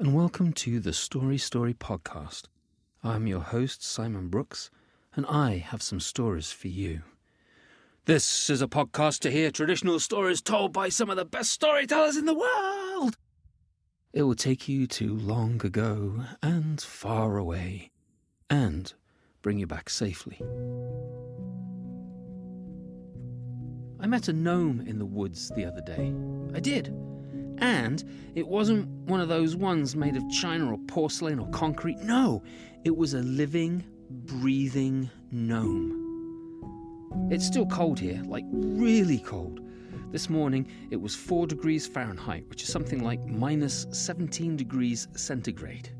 and welcome to the Story Story podcast. I'm your host, Simon Brooks, and I have some stories for you. This is a podcast to hear traditional stories told by some of the best storytellers in the world. It will take you to long ago and far away, and bring you back safely. I met a gnome in the woods the other day. I did. And it wasn't one of those ones made of china or porcelain or concrete. No, it was a living, breathing gnome. It's still cold here, like really cold. This morning it was 4 degrees Fahrenheit, which is something like minus 17 degrees centigrade.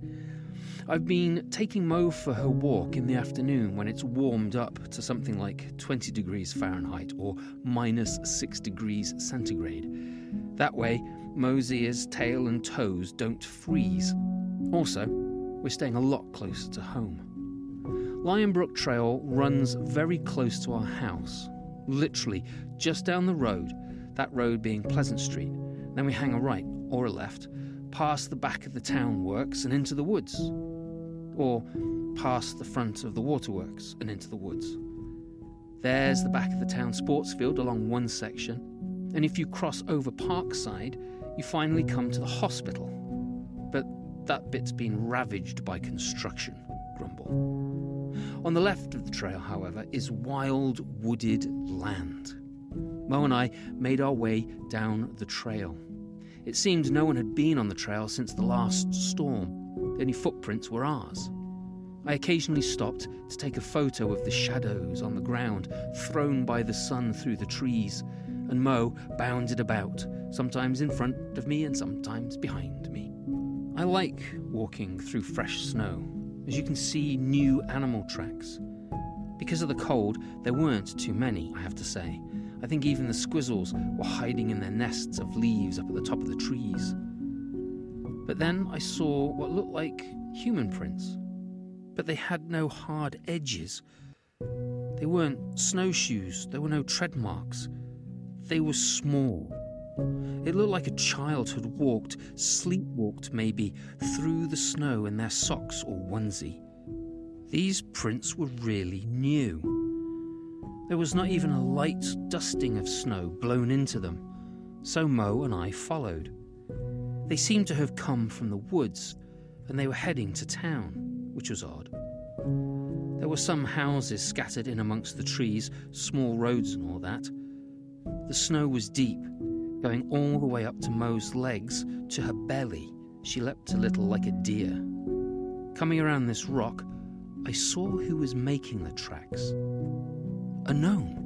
I've been taking Mo for her walk in the afternoon when it's warmed up to something like 20 degrees Fahrenheit or minus 6 degrees centigrade. That way, Mo's ears, tail, and toes don't freeze. Also, we're staying a lot closer to home. Lionbrook Trail runs very close to our house, literally just down the road, that road being Pleasant Street. Then we hang a right or a left, past the back of the town works and into the woods, or past the front of the waterworks and into the woods. There's the back of the town sports field along one section, and if you cross over Parkside, you finally come to the hospital. But that bit's been ravaged by construction, grumble. On the left of the trail, however, is wild wooded land. Mo and I made our way down the trail. It seemed no one had been on the trail since the last storm. The only footprints were ours. I occasionally stopped to take a photo of the shadows on the ground thrown by the sun through the trees, and Mo bounded about, sometimes in front of me and sometimes behind me. I like walking through fresh snow, as you can see new animal tracks. Because of the cold, there weren't too many, I have to say. I think even the squizzles were hiding in their nests of leaves up at the top of the trees. But then I saw what looked like human prints, but they had no hard edges. They weren't snowshoes, there were no tread marks. They were small. It looked like a child had walked, sleepwalked maybe, through the snow in their socks or onesie. These prints were really new. There was not even a light dusting of snow blown into them, so Mo and I followed. They seemed to have come from the woods, and they were heading to town, which was odd. There were some houses scattered in amongst the trees, small roads and all that. The snow was deep, going all the way up to Mo's legs, to her belly. She leapt a little like a deer. Coming around this rock, I saw who was making the tracks. A gnome.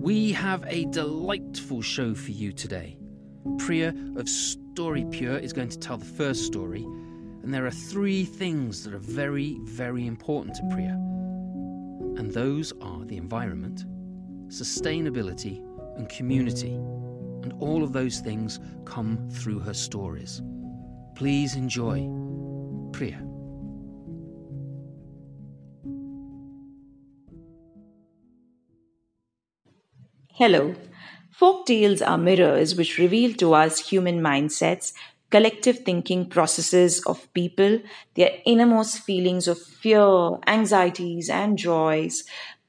We have a delightful show for you today. Priya of Story Pure is going to tell the first story, and there are three things that are very, very important to Priya. And those are the environment, sustainability, and community. And all of those things come through her stories. Please enjoy Priya. Hello. Folk tales are mirrors which reveal to us human mindsets, collective thinking processes of people, their innermost feelings of fear, anxieties, and joys,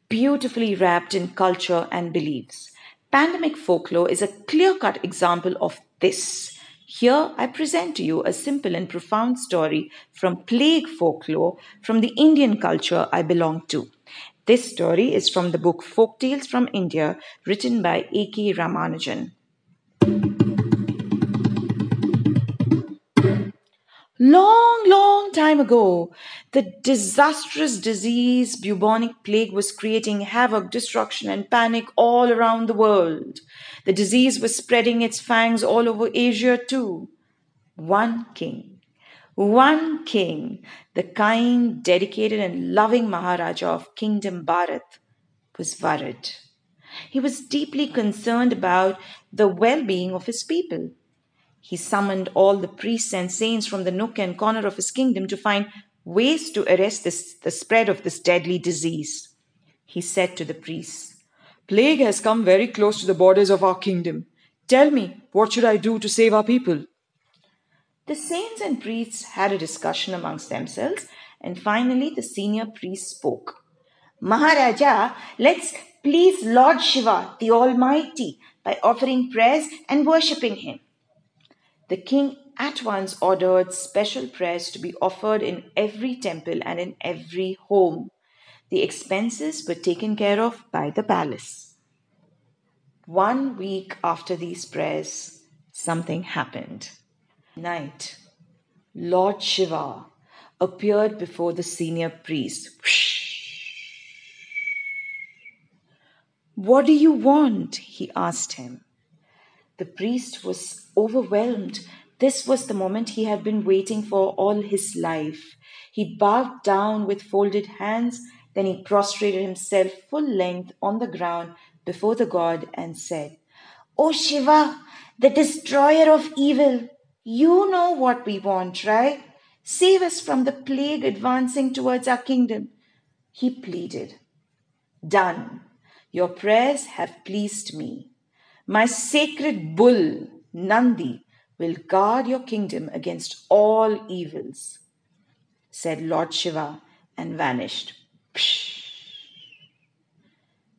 beautifully wrapped in culture and beliefs. Pandemic folklore is a clear cut example of this. Here, I present to you a simple and profound story from plague folklore from the Indian culture I belong to. This story is from the book Folk Tales from India, written by A.K. Ramanujan. Long, long time ago, the disastrous disease bubonic plague was creating havoc, destruction, and panic all around the world. The disease was spreading its fangs all over Asia too. one king. One king, the kind, dedicated, and loving Maharaja of Kingdom Bharat, was worried. He was deeply concerned about the well being of his people. He summoned all the priests and saints from the nook and corner of his kingdom to find ways to arrest this, the spread of this deadly disease. He said to the priests, Plague has come very close to the borders of our kingdom. Tell me, what should I do to save our people? The saints and priests had a discussion amongst themselves, and finally the senior priest spoke. Maharaja, let's please Lord Shiva, the Almighty, by offering prayers and worshipping him. The king at once ordered special prayers to be offered in every temple and in every home. The expenses were taken care of by the palace. One week after these prayers, something happened night, Lord Shiva appeared before the senior priest. What do you want? he asked him. The priest was overwhelmed. This was the moment he had been waiting for all his life. He bowed down with folded hands, then he prostrated himself full length on the ground before the god and said, O Shiva, the destroyer of evil, you know what we want, right? Save us from the plague advancing towards our kingdom. He pleaded. Done. Your prayers have pleased me. My sacred bull, Nandi, will guard your kingdom against all evils, said Lord Shiva and vanished. Psh.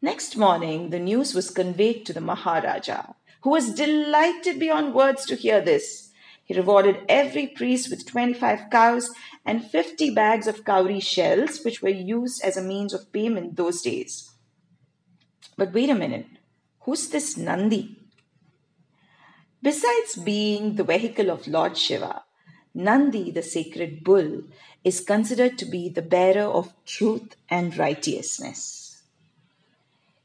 Next morning, the news was conveyed to the Maharaja, who was delighted beyond words to hear this. He rewarded every priest with 25 cows and 50 bags of cowrie shells, which were used as a means of payment those days. But wait a minute, who's this Nandi? Besides being the vehicle of Lord Shiva, Nandi, the sacred bull, is considered to be the bearer of truth and righteousness.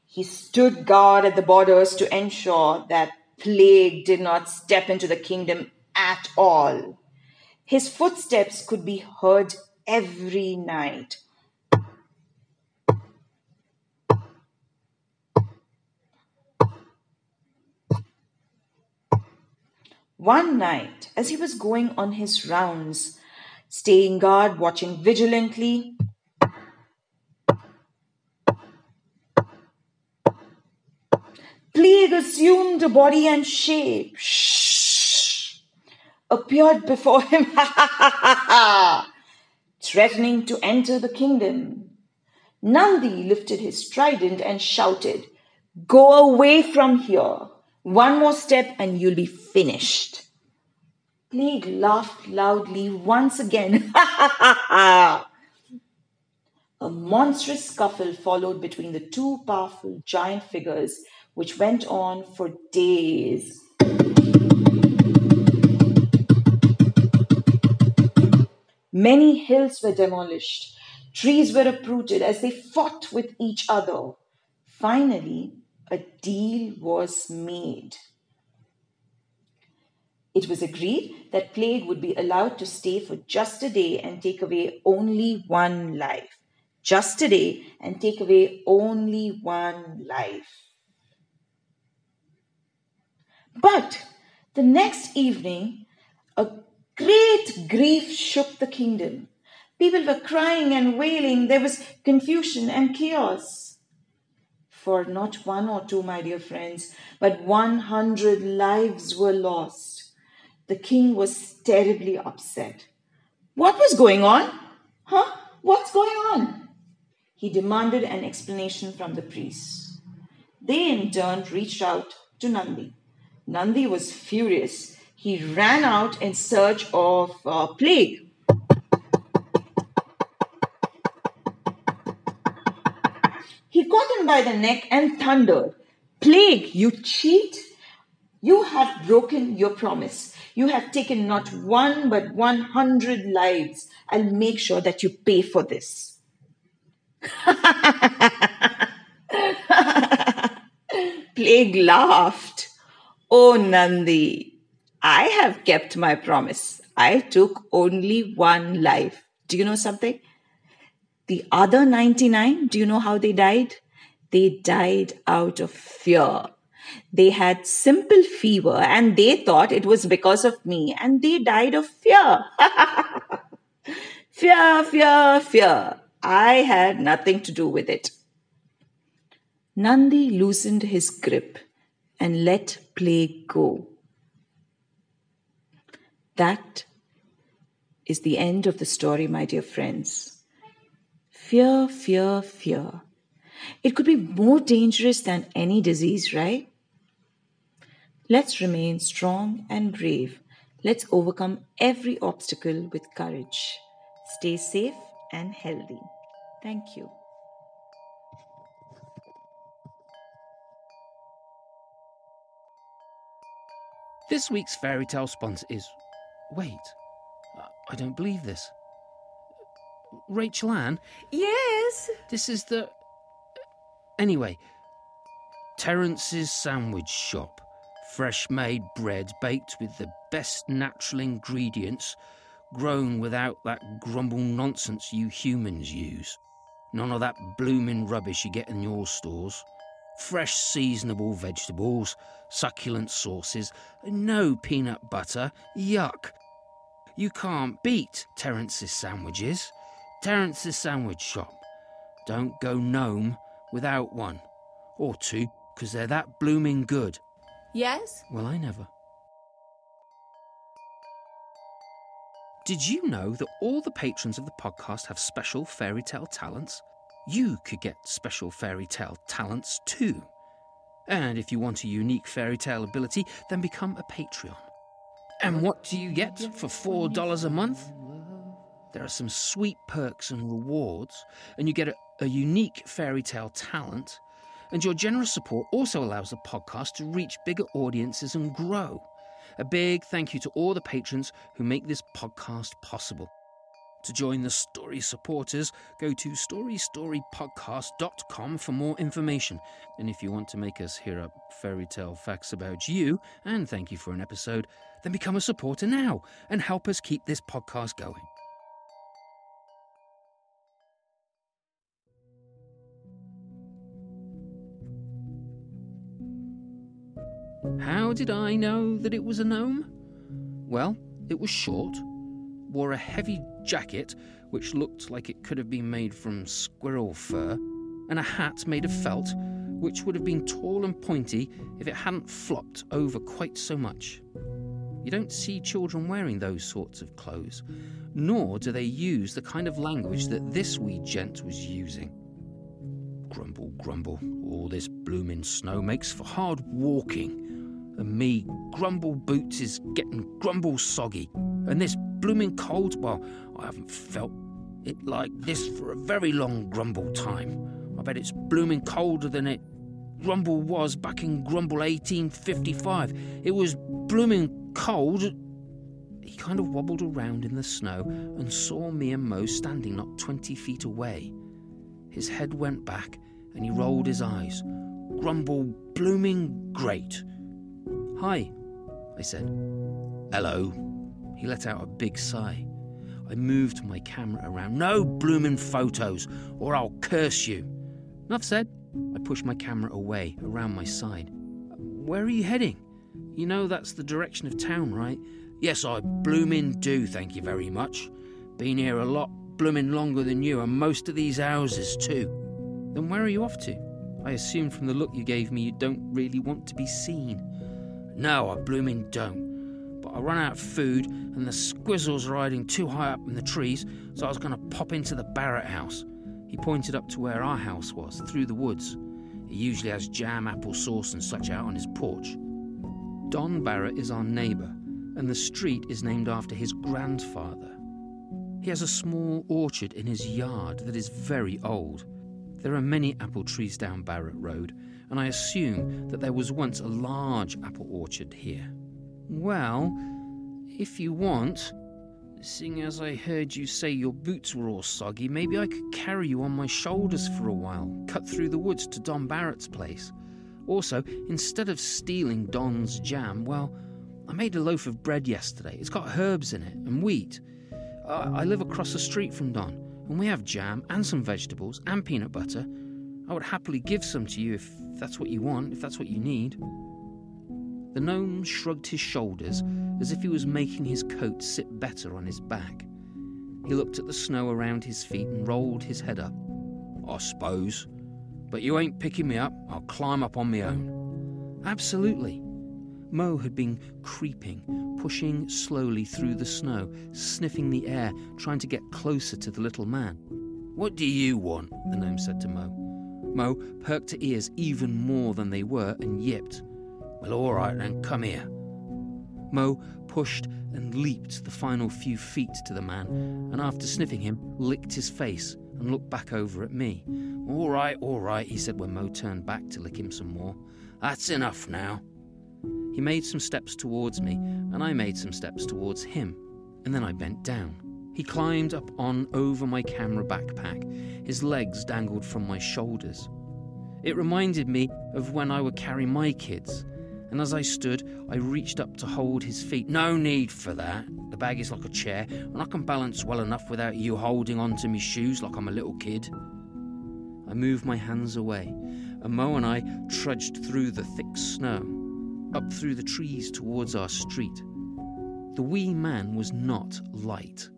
He stood guard at the borders to ensure that plague did not step into the kingdom at all. His footsteps could be heard every night. One night, as he was going on his rounds, staying guard, watching vigilantly, Plague assumed a body and shape. Shh appeared before him, threatening to enter the kingdom. Nandi lifted his trident and shouted, Go away from here. One more step and you'll be finished. Plague laughed loudly once again. A monstrous scuffle followed between the two powerful giant figures, which went on for days. Many hills were demolished, trees were uprooted as they fought with each other. Finally, a deal was made. It was agreed that Plague would be allowed to stay for just a day and take away only one life. Just a day and take away only one life. But the next evening, a Great grief shook the kingdom. People were crying and wailing. There was confusion and chaos. For not one or two, my dear friends, but 100 lives were lost. The king was terribly upset. What was going on? Huh? What's going on? He demanded an explanation from the priests. They in turn reached out to Nandi. Nandi was furious he ran out in search of uh, plague. He caught him by the neck and thundered, Plague, you cheat! You have broken your promise. You have taken not one but 100 lives. I'll make sure that you pay for this. Plague laughed. Oh, Nandi, I have kept my promise. I took only one life. Do you know something? The other 99, do you know how they died? They died out of fear. They had simple fever and they thought it was because of me and they died of fear. fear, fear, fear. I had nothing to do with it. Nandi loosened his grip and let play go. That is the end of the story, my dear friends. Fear, fear, fear. It could be more dangerous than any disease, right? Let's remain strong and brave. Let's overcome every obstacle with courage. Stay safe and healthy. Thank you. This week's fairy tale sponsor is. Wait, I don't believe this. Rachel Ann, Yes. this is the. Anyway, Terence's Sandwich Shop. Fresh made bread baked with the best natural ingredients, grown without that grumble nonsense you humans use. None of that bloomin' rubbish you get in your stores. Fresh seasonable vegetables, succulent sauces, no peanut butter. Yuck. You can't beat Terence's sandwiches. Terence's Sandwich Shop. Don't go gnome without one. Or two, 'cause they're that blooming good. Yes? Well, I never. Did you know that all the patrons of the podcast have special fairy tale talents? You could get special fairy tale talents too. And if you want a unique fairy tale ability, then become a Patreon. And what do you get for $4 a month? There are some sweet perks and rewards, and you get a, a unique fairy tale talent. And your generous support also allows the podcast to reach bigger audiences and grow. A big thank you to all the patrons who make this podcast possible. To join the story supporters, go to storystorypodcast.com for more information. And if you want to make us hear up fairy tale facts about you and thank you for an episode, then become a supporter now and help us keep this podcast going. How did I know that it was a gnome? Well, it was short, wore a heavy jacket which looked like it could have been made from squirrel fur, and a hat made of felt which would have been tall and pointy if it hadn't flopped over quite so much. You don't see children wearing those sorts of clothes, nor do they use the kind of language that this wee gent was using. Grumble, grumble, all this bloomin' snow makes for hard walking. And me, grumble boots is getting grumble soggy. And this bloomin' cold, well, I haven't felt it like this for a very long grumble time. I bet it's bloomin' colder than it grumble was back in grumble 1855. It was bloomin' cold. He kind of wobbled around in the snow and saw me and Mo standing not 20 feet away. His head went back and he rolled his eyes. Grumble blooming great. Hi, I said. Hello. He let out a big sigh. I moved my camera around. No bloomin' photos, or I'll curse you. Enough said. I pushed my camera away, around my side. Where are you heading? You know that's the direction of town, right? Yes, I bloomin' do, thank you very much. Been here a lot bloomin' longer than you, and most of these houses too. Then where are you off to? I assume from the look you gave me you don't really want to be seen. No, I bloomin' don't. But I run out of food, and the squizzles are hiding too high up in the trees, so I was going to pop into the Barrett house. He pointed up to where our house was, through the woods. He usually has jam, apple sauce, and such out on his porch. Don Barrett is our neighbour, and the street is named after his grandfather. He has a small orchard in his yard that is very old. There are many apple trees down Barrett Road, and I assume that there was once a large apple orchard here. Well, if you want, seeing as I heard you say your boots were all soggy, maybe I could carry you on my shoulders for a while, cut through the woods to Don Barrett's place. Also, instead of stealing Don's jam, well, I made a loaf of bread yesterday. It's got herbs in it and wheat. Uh, I live across the street from Don, and we have jam and some vegetables and peanut butter. I would happily give some to you if that's what you want, if that's what you need. The gnome shrugged his shoulders as if he was making his coat sit better on his back. He looked at the snow around his feet and rolled his head up. I suppose. But you ain't picking me up. I'll climb up on my own. Absolutely. Mo had been creeping, pushing slowly through the snow, sniffing the air, trying to get closer to the little man. What do you want? the gnome said to Mo. Mo perked her ears even more than they were and yipped. Well, all right then, come here. Mo pushed and leaped the final few feet to the man, and after sniffing him, licked his face and looked back over at me. All right, all right, he said when Mo turned back to lick him some more. That's enough now. He made some steps towards me, and I made some steps towards him, and then I bent down. He climbed up on over my camera backpack. His legs dangled from my shoulders. It reminded me of when I would carry my kids, and as I stood, I reached up to hold his feet. No need for that. The bag is like a chair, and I can balance well enough without you holding on to me shoes like I'm a little kid. I moved my hands away, and Mo and I trudged through the thick snow, up through the trees towards our street. The wee man was not light.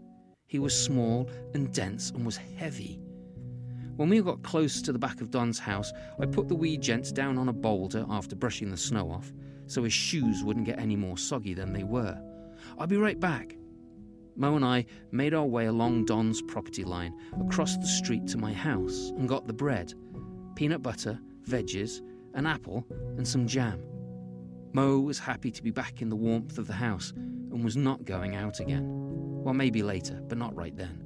He was small and dense and was heavy. When we got close to the back of Don's house, I put the wee gent down on a boulder after brushing the snow off, so his shoes wouldn't get any more soggy than they were. I'll be right back. Mo and I made our way along Don's property line, across the street to my house, and got the bread, peanut butter, veggies, an apple, and some jam. Mo was happy to be back in the warmth of the house and was not going out again. Well, maybe later, but not right then.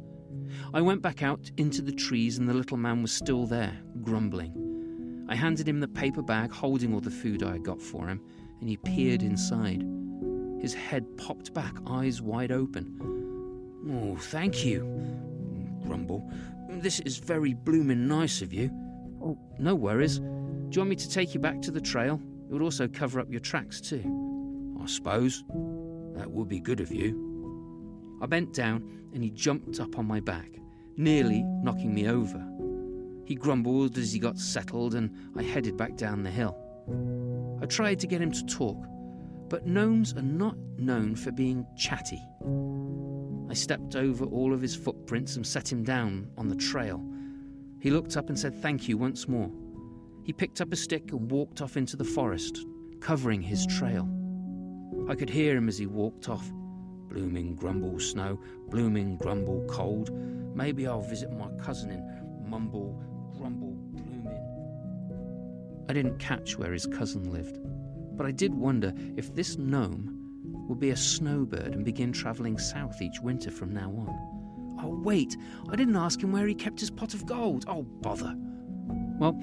I went back out into the trees, and the little man was still there, grumbling. I handed him the paper bag holding all the food I had got for him, and he peered inside. His head popped back, eyes wide open. Oh, thank you, grumble. This is very bloomin' nice of you. Oh, no worries. Do you want me to take you back to the trail? It would also cover up your tracks, too. I suppose. That would be good of you. I bent down and he jumped up on my back, nearly knocking me over. He grumbled as he got settled and I headed back down the hill. I tried to get him to talk, but gnomes are not known for being chatty. I stepped over all of his footprints and set him down on the trail. He looked up and said thank you once more. He picked up a stick and walked off into the forest, covering his trail. I could hear him as he walked off. Blooming grumble snow, blooming grumble cold. Maybe I'll visit my cousin in mumble, grumble, blooming. I didn't catch where his cousin lived, but I did wonder if this gnome would be a snowbird and begin travelling south each winter from now on. Oh, wait, I didn't ask him where he kept his pot of gold. Oh, bother. Well,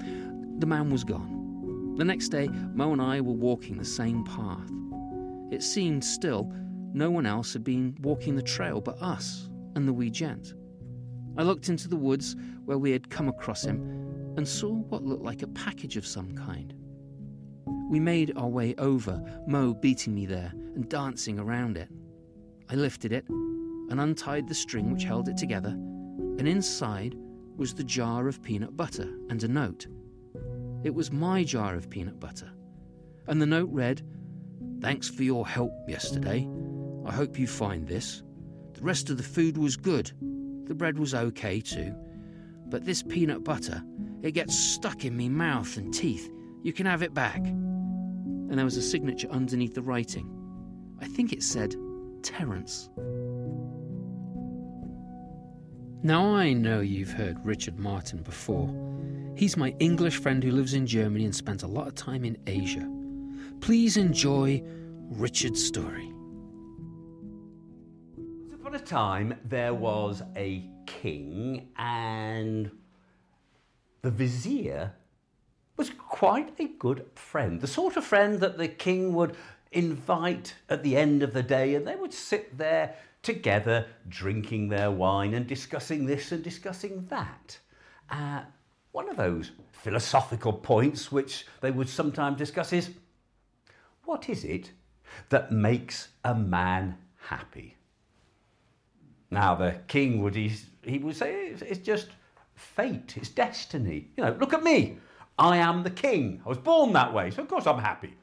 the man was gone. The next day, Mo and I were walking the same path. It seemed still no one else had been walking the trail but us and the wee gent. I looked into the woods where we had come across him and saw what looked like a package of some kind. We made our way over, Mo beating me there and dancing around it. I lifted it and untied the string which held it together, and inside was the jar of peanut butter and a note. It was my jar of peanut butter, and the note read, Thanks for your help yesterday. I hope you find this. The rest of the food was good. The bread was okay too. But this peanut butter, it gets stuck in me mouth and teeth. You can have it back. And there was a signature underneath the writing. I think it said Terence. Now I know you've heard Richard Martin before. He's my English friend who lives in Germany and spent a lot of time in Asia. Please enjoy Richard's story. Once upon a time, there was a king, and the vizier was quite a good friend. The sort of friend that the king would invite at the end of the day, and they would sit there together drinking their wine and discussing this and discussing that. Uh, one of those philosophical points which they would sometimes discuss is what is it that makes a man happy. Now, the king would, he, he would say it's, just fate, it's destiny. You know, look at me. I am the king. I was born that way, so of course I'm happy.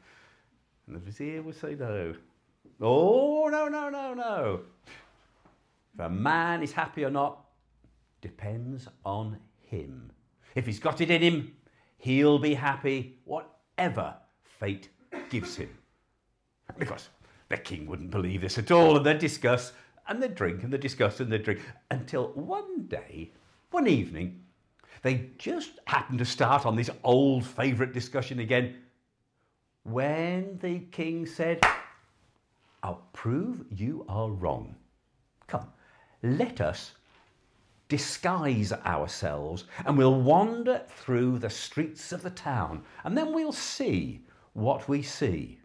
And the vizier would say, no. Oh, no, no, no, no. If a man is happy or not depends on him. If he's got it in him, he'll be happy whatever fate gives him. Because the king wouldn't believe this at all, and they'd discuss, and they'd drink, and they'd discuss, and they'd drink, until one day, one evening, they just happened to start on this old favourite discussion again when the king said, I'll prove you are wrong. Come, let us disguise ourselves and we'll wander through the streets of the town and then we'll see what we see.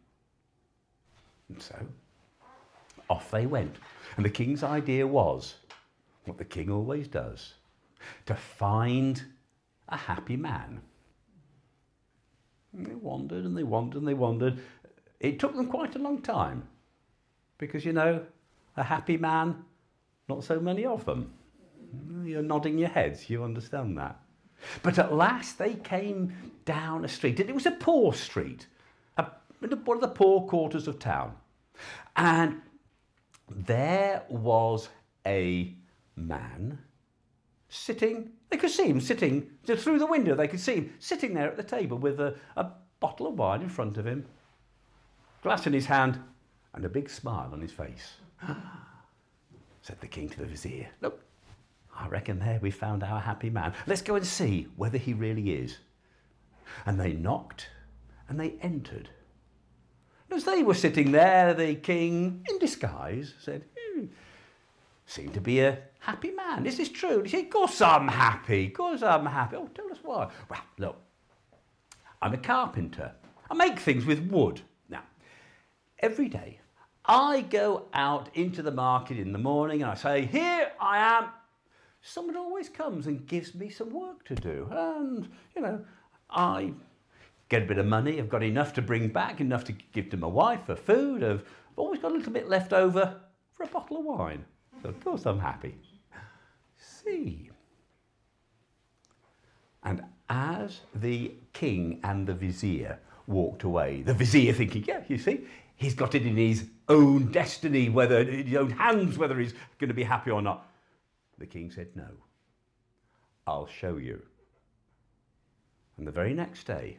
And so off they went. And the king's idea was what the king always does to find a happy man. And they wandered and they wandered and they wandered. It took them quite a long time because, you know, a happy man, not so many of them. You're nodding your heads, you understand that. But at last they came down a street, and it was a poor street, a, one of the poor quarters of town. And there was a man sitting, they could see him sitting through the window, they could see him sitting there at the table with a, a bottle of wine in front of him, glass in his hand, and a big smile on his face. Said the king to the vizier, Look, I reckon there we found our happy man. Let's go and see whether he really is. And they knocked and they entered. And As they were sitting there, the king, in disguise, said, hmm, Seem to be a happy man. Is this true? He said, Of course I'm happy. Of course I'm happy. Oh, tell us why. Well, look, I'm a carpenter. I make things with wood. Now, every day I go out into the market in the morning and I say, Here I am. Someone always comes and gives me some work to do. And, you know, I get a bit of money. I've got enough to bring back, enough to give to my wife for food. I've always got a little bit left over for a bottle of wine. So, of course, I'm happy. See. And as the king and the vizier walked away, the vizier thinking, yeah, you see, he's got it in his own destiny, whether in his own hands, whether he's going to be happy or not. The king said, no, I'll show you. And the very next day,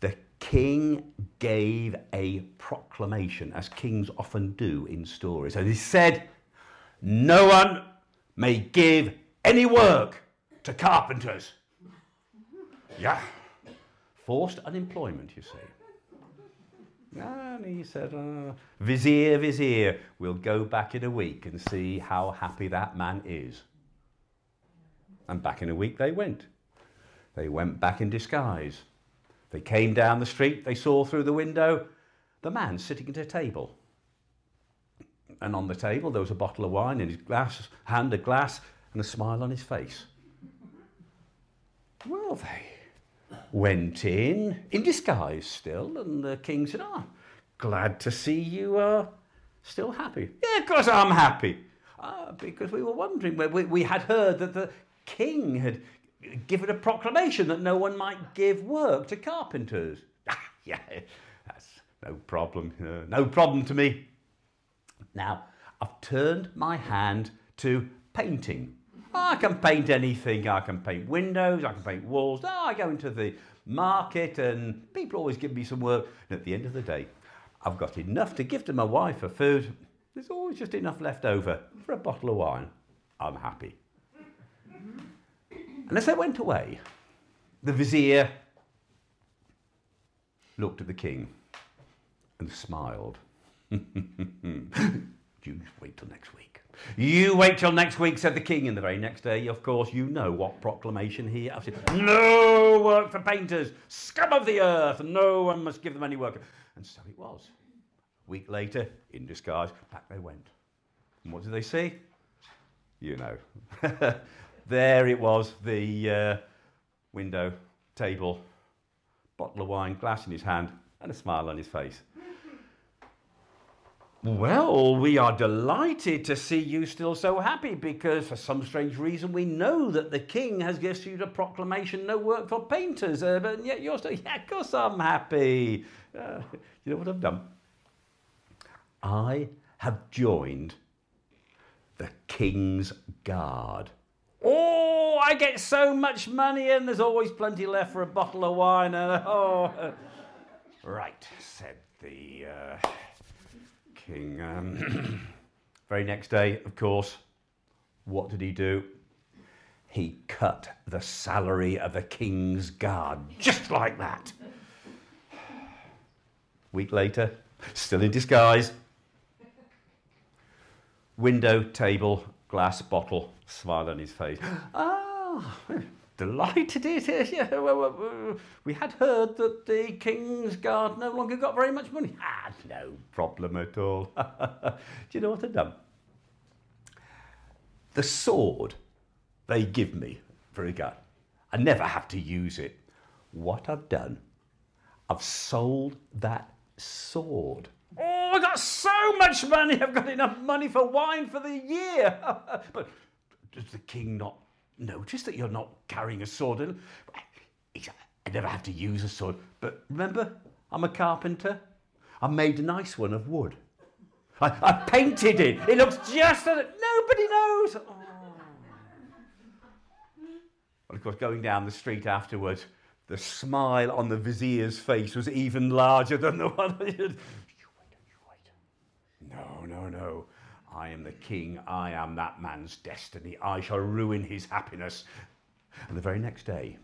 the king gave a proclamation, as kings often do in stories. And he said, No one may give any work to carpenters. Yeah. Forced unemployment, you see. And he said, uh, Vizier, Vizier, we'll go back in a week and see how happy that man is. And back in a week they went. They went back in disguise. They came down the street, they saw through the window the man sitting at a table. And on the table there was a bottle of wine in his glass, hand a glass, and a smile on his face. Well, they went in, in disguise still, and the king said, Ah, oh, glad to see you are still happy. Yeah, of course I'm happy. Ah, because we were wondering, we, we had heard that the king had given a proclamation that no one might give work to carpenters. Ah, yeah, that's no problem. Uh, no problem to me. Now, I've turned my hand to painting. I can paint anything. I can paint windows, I can paint walls. Oh, I go into the market and people always give me some work. And at the end of the day, I've got enough to give to my wife for food. There's always just enough left over for a bottle of wine. I'm happy. And as they went away, the vizier looked at the king and smiled. you wait till next week. You wait till next week, said the king. And the very next day, of course, you know what proclamation he uttered. No work for painters, scum of the earth. No one must give them any work. And so it was. A week later, in disguise, back they went. And what did they see? You know. there it was, the uh, window, table, bottle of wine, glass in his hand, and a smile on his face. Well, we are delighted to see you still so happy because, for some strange reason, we know that the king has issued a proclamation no work for painters, uh, but yet you're still, yeah, of course I'm happy. Uh, you know what I've done? I have joined the King's Guard. Oh, I get so much money and there's always plenty left for a bottle of wine. And, oh, right, said the. Uh, Um, very next day, of course, what did he do? He cut the salary of the King's Guard, just like that. Week later, still in disguise. Window, table, glass bottle, smile on his face. Ah, delighted it. We had heard that the King's Guard no longer got very much money. Ah, no problem at all. Do you know what I've done? The sword they give me for a gun, I never have to use it. What I've done, I've sold that sword. Oh, I got so much money. I've got enough money for wine for the year. but does the king not notice that you're not carrying a sword. And eh, I never have to use a sword. But remember, I'm a carpenter. I made a nice one of wood. I, I painted it. It looks just as nobody knows. Oh. Well, of course, going down the street afterwards, the smile on the vizier's face was even larger than the one. you wait, you wait. No, no, no. I am the king. I am that man's destiny. I shall ruin his happiness. And the very next day,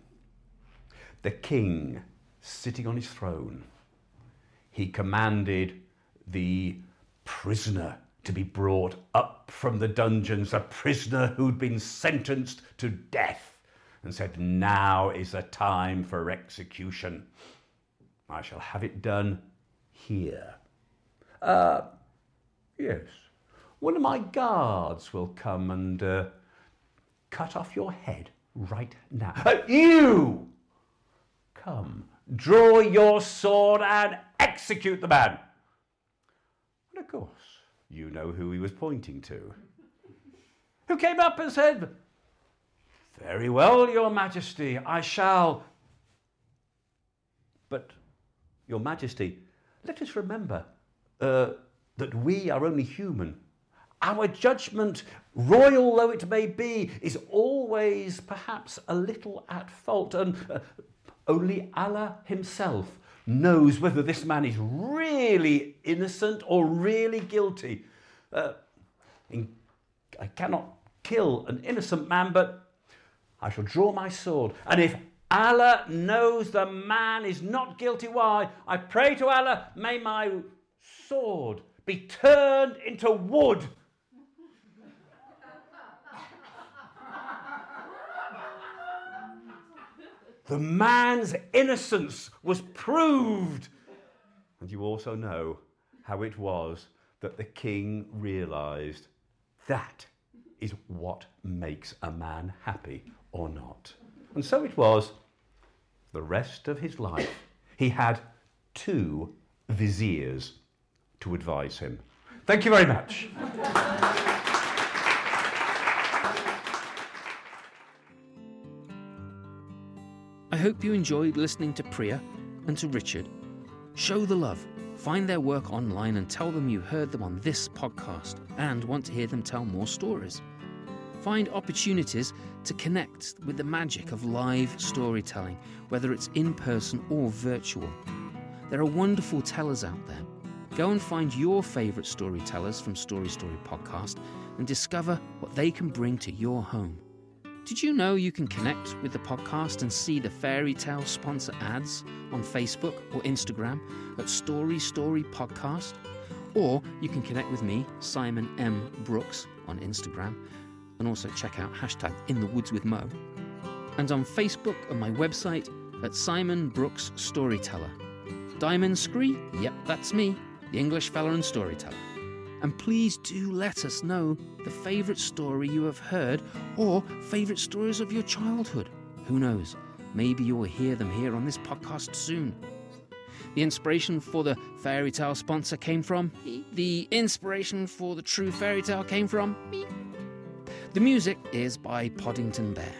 the king, sitting on his throne, he commanded the prisoner to be brought up from the dungeons, a prisoner who'd been sentenced to death, and said, Now is the time for execution. I shall have it done here. Uh, yes one of my guards will come and uh, cut off your head right now. Uh, you! Come, draw your sword and execute the man. And of course, you know who he was pointing to. Who came up and said, Very well, Your Majesty, I shall. But, Your Majesty, let us remember uh, that we are only human our judgment, royal though it may be, is always perhaps a little at fault, and uh, only Allah Himself knows whether this man is really innocent or really guilty. Uh, I cannot kill an innocent man, but I shall draw my sword, and if Allah knows the man is not guilty, why, I pray to Allah, may my sword be turned into wood. The man's innocence was proved. And you also know how it was that the king realized that is what makes a man happy or not. And so it was the rest of his life. He had two viziers to advise him. Thank you very much. Hope you enjoyed listening to Priya and to Richard. Show the love. Find their work online and tell them you heard them on this podcast and want to hear them tell more stories. Find opportunities to connect with the magic of live storytelling, whether it's in person or virtual. There are wonderful tellers out there. Go and find your favourite storytellers from Story Story Podcast and discover what they can bring to your home. Did you know you can connect with the podcast and see the fairy tale sponsor ads on Facebook or Instagram at Story Story Podcast? Or you can connect with me, Simon M. Brooks, on Instagram, and also check out hashtag In the Woods with Mo. And on Facebook and my website at Simon Brooks Storyteller. Diamond Scree? Yep, that's me, the English fella and storyteller. And please do let us know the favourite story you have heard or favourite stories of your childhood. Who knows? Maybe you'll hear them here on this podcast soon. the inspiration for the fairy tale sponsor came from me. The inspiration for the true fairy tale came from me. The music is by Podington Bear.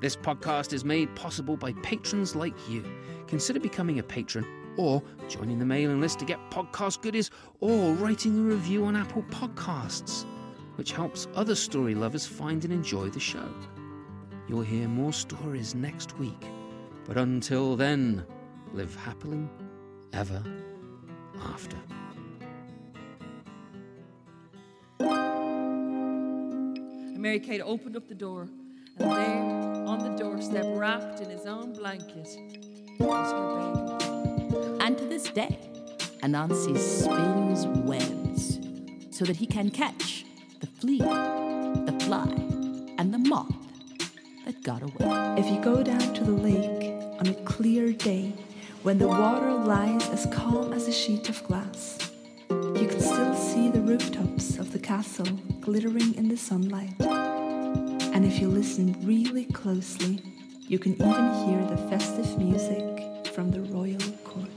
This podcast is made possible by patrons like you. Consider becoming a patron or joining the mailing list to get podcast goodies or writing a review on Apple Podcasts, which helps other story lovers find and enjoy the show. You'll hear more stories next week. But until then, live happily ever after. Mary Kate opened up the door, and there, on the doorstep, wrapped in his own blanket, was her baby. And to this day, Anansi spins webs so that he can catch the flea, the fly, and the moth that got away. If you go down to the lake on a clear day, when the water lies as calm as a sheet of glass, you can still see the rooftops of the castle glittering in the sunlight. And if you listen really closely, you can even hear the festive music from the royal court.